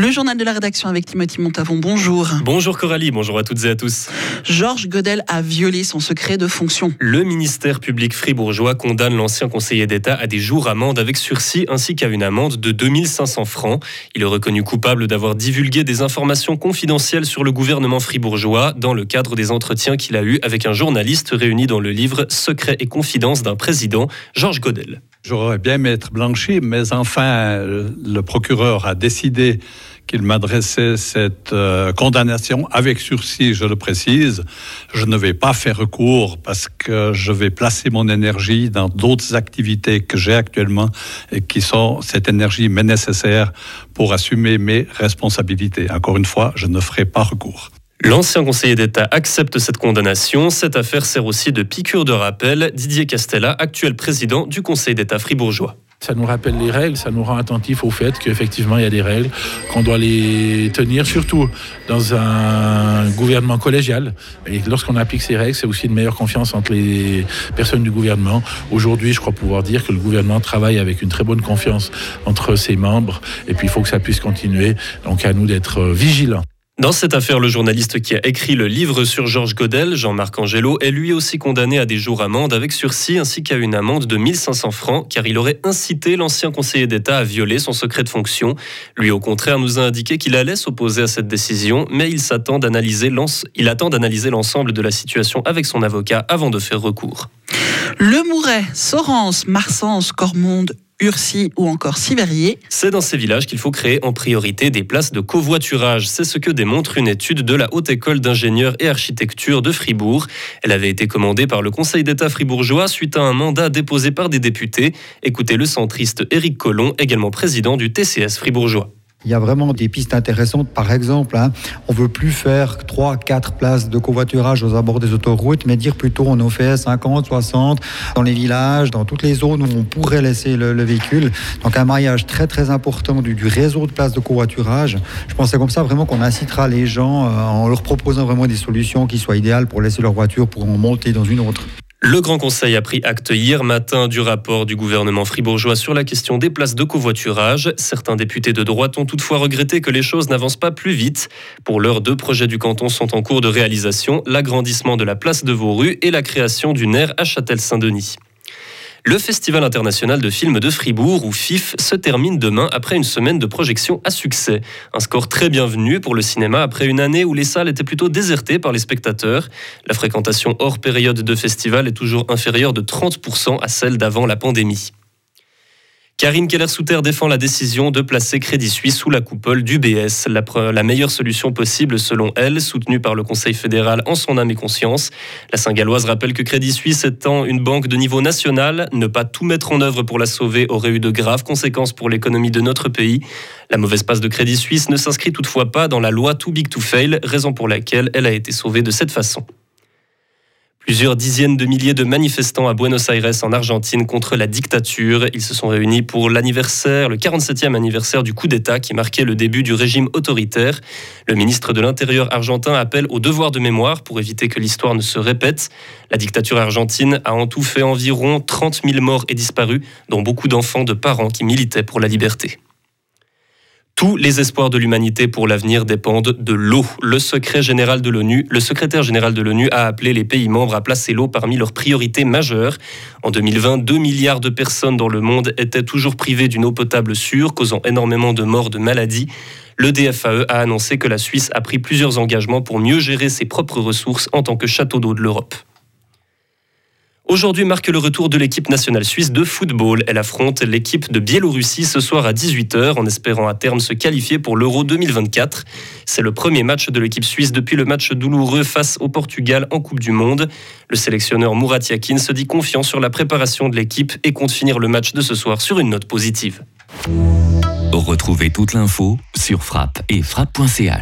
Le journal de la rédaction avec Timothy Montavon. Bonjour. Bonjour Coralie, bonjour à toutes et à tous. Georges Godel a violé son secret de fonction. Le ministère public fribourgeois condamne l'ancien conseiller d'État à des jours amende avec sursis ainsi qu'à une amende de 2500 francs. Il est reconnu coupable d'avoir divulgué des informations confidentielles sur le gouvernement fribourgeois dans le cadre des entretiens qu'il a eus avec un journaliste réuni dans le livre Secret et confidence d'un président, Georges Godel. J'aurais bien aimé être blanchi, mais enfin, le procureur a décidé qu'il m'adressait cette euh, condamnation avec sursis, je le précise. Je ne vais pas faire recours parce que je vais placer mon énergie dans d'autres activités que j'ai actuellement et qui sont cette énergie nécessaire pour assumer mes responsabilités. Encore une fois, je ne ferai pas recours. L'ancien conseiller d'État accepte cette condamnation. Cette affaire sert aussi de piqûre de rappel. Didier Castella, actuel président du Conseil d'État fribourgeois. Ça nous rappelle les règles, ça nous rend attentifs au fait qu'effectivement il y a des règles, qu'on doit les tenir, surtout dans un gouvernement collégial. Et lorsqu'on applique ces règles, c'est aussi une meilleure confiance entre les personnes du gouvernement. Aujourd'hui, je crois pouvoir dire que le gouvernement travaille avec une très bonne confiance entre ses membres, et puis il faut que ça puisse continuer. Donc à nous d'être vigilants. Dans cette affaire, le journaliste qui a écrit le livre sur Georges Godel, Jean-Marc Angelo, est lui aussi condamné à des jours amende avec sursis ainsi qu'à une amende de 1500 francs car il aurait incité l'ancien conseiller d'État à violer son secret de fonction. Lui, au contraire, nous a indiqué qu'il allait s'opposer à cette décision, mais il attend d'analyser l'ensemble de la situation avec son avocat avant de faire recours. Le Mouret, Sorens, Marsens, Cormonde, Urcy ou encore Siverier. C'est dans ces villages qu'il faut créer en priorité des places de covoiturage. C'est ce que démontre une étude de la Haute École d'ingénieurs et architecture de Fribourg. Elle avait été commandée par le Conseil d'État fribourgeois suite à un mandat déposé par des députés. Écoutez le centriste Éric Collomb, également président du TCS fribourgeois. Il y a vraiment des pistes intéressantes. Par exemple, hein, on veut plus faire 3, 4 places de covoiturage aux abords des autoroutes, mais dire plutôt on en fait 50, 60 dans les villages, dans toutes les zones où on pourrait laisser le, véhicule. Donc un maillage très très important du, réseau de places de covoiturage. Je pense que c'est comme ça vraiment qu'on incitera les gens euh, en leur proposant vraiment des solutions qui soient idéales pour laisser leur voiture pour en monter dans une autre. Le Grand Conseil a pris acte hier matin du rapport du gouvernement fribourgeois sur la question des places de covoiturage. Certains députés de droite ont toutefois regretté que les choses n'avancent pas plus vite. Pour l'heure, deux projets du canton sont en cours de réalisation, l'agrandissement de la place de Vauru et la création d'une aire à Châtel-Saint-Denis. Le Festival international de films de Fribourg, ou FIF, se termine demain après une semaine de projection à succès. Un score très bienvenu pour le cinéma après une année où les salles étaient plutôt désertées par les spectateurs. La fréquentation hors période de festival est toujours inférieure de 30% à celle d'avant la pandémie. Karine Keller-Souter défend la décision de placer Crédit Suisse sous la coupole d'UBS, la, la meilleure solution possible selon elle, soutenue par le Conseil fédéral en son âme et conscience. La Saint-Galloise rappelle que Crédit Suisse étant une banque de niveau national, ne pas tout mettre en œuvre pour la sauver aurait eu de graves conséquences pour l'économie de notre pays. La mauvaise passe de Crédit Suisse ne s'inscrit toutefois pas dans la loi Too Big to Fail, raison pour laquelle elle a été sauvée de cette façon. Plusieurs dizaines de milliers de manifestants à Buenos Aires en Argentine contre la dictature. Ils se sont réunis pour l'anniversaire, le 47e anniversaire du coup d'État qui marquait le début du régime autoritaire. Le ministre de l'Intérieur argentin appelle au devoir de mémoire pour éviter que l'histoire ne se répète. La dictature argentine a en tout fait environ 30 000 morts et disparus, dont beaucoup d'enfants de parents qui militaient pour la liberté. Tous les espoirs de l'humanité pour l'avenir dépendent de l'eau. Le secrétaire général de l'ONU a appelé les pays membres à placer l'eau parmi leurs priorités majeures. En 2020, 2 milliards de personnes dans le monde étaient toujours privées d'une eau potable sûre, causant énormément de morts de maladies. Le DFAE a annoncé que la Suisse a pris plusieurs engagements pour mieux gérer ses propres ressources en tant que château d'eau de l'Europe. Aujourd'hui marque le retour de l'équipe nationale suisse de football. Elle affronte l'équipe de Biélorussie ce soir à 18h en espérant à terme se qualifier pour l'Euro 2024. C'est le premier match de l'équipe suisse depuis le match douloureux face au Portugal en Coupe du Monde. Le sélectionneur Murat Yakin se dit confiant sur la préparation de l'équipe et compte finir le match de ce soir sur une note positive. Retrouvez toute l'info sur frappe et frappe.ch.